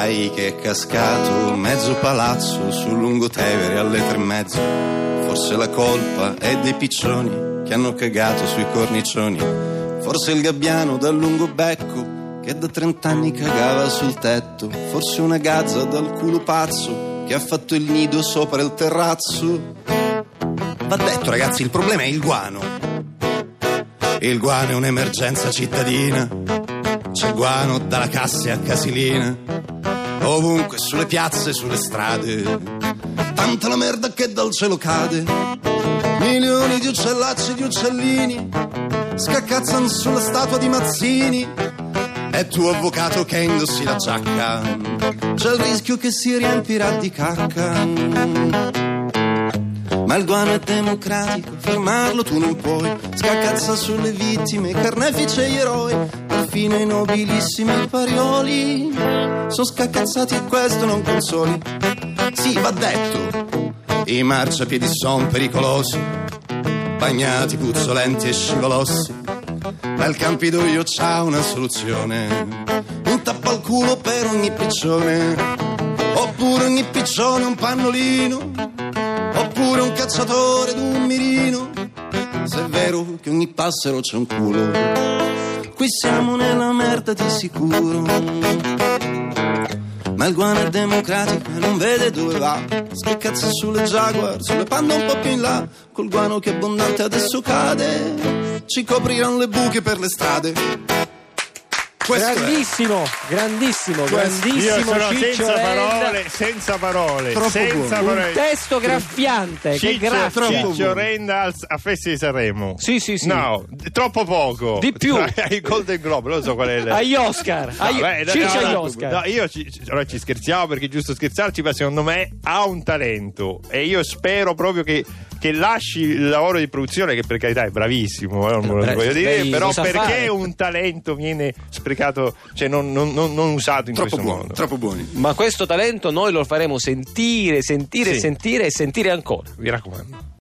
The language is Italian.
Sai che è cascato mezzo palazzo sul lungotevere alle tre e mezzo. Forse la colpa è dei piccioni che hanno cagato sui cornicioni. Forse il gabbiano dal lungo becco che da trent'anni cagava sul tetto. Forse una gazza dal culo pazzo che ha fatto il nido sopra il terrazzo. Va detto ragazzi, il problema è il guano. Il guano è un'emergenza cittadina. C'è guano dalla Cassia a Casilina. Ovunque, sulle piazze, sulle strade. Tanta la merda che dal cielo cade. Milioni di uccellacci e di uccellini scaccazzano sulla statua di Mazzini. E tuo avvocato che indossi la giacca. C'è il rischio che si riempirà di cacca. Ma il guano è democratico, fermarlo tu non puoi. Scaccazza sulle vittime, carnefice e eroi. Perfino i nobilissimi parioli sono scaccazzati e questo non consoli. Sì, va detto, i marciapiedi son pericolosi, bagnati, puzzolenti e scivolossi. Il Campidoglio c'ha una soluzione, un tappa al culo per ogni piccione, oppure ogni piccione un pannolino cacciatore d'un mirino. Se è vero che ogni passero c'è un culo, qui siamo nella merda di sicuro. Ma il guano è democratico e non vede dove va. Scaccazza sulle Jaguar, sulle panda un po' più in là. Col guano che abbondante adesso cade, ci copriranno le buche per le strade. Questo è. grandissimo, grandissimo, grandissimo senza parole, senza parole, Troppo senza buono. Un parole. testo graffiante, che Ciccio, graffia. troppo Ciccio buono. Renda al- a Festa di Sanremo. Sì, sì, sì. No, troppo poco. Di più. Ai Golden Globe, non so qual è. il- Agli Oscar, No, agli- beh, Ciccio no, agli no, Oscar. no, io ci, ci- ora ci scherziamo perché è giusto scherzarci, ma secondo me ha un talento e io spero proprio che, che lasci il lavoro di produzione, che per carità è bravissimo, eh, non Bra- voglio dire, però lo perché fare. un talento viene sprecato, cioè non, non- non- non usato in Troppo questo buono, modo. troppo buoni. Ma questo talento noi lo faremo sentire, sentire, Sì. sentire e sentire ancora. Vi raccomando.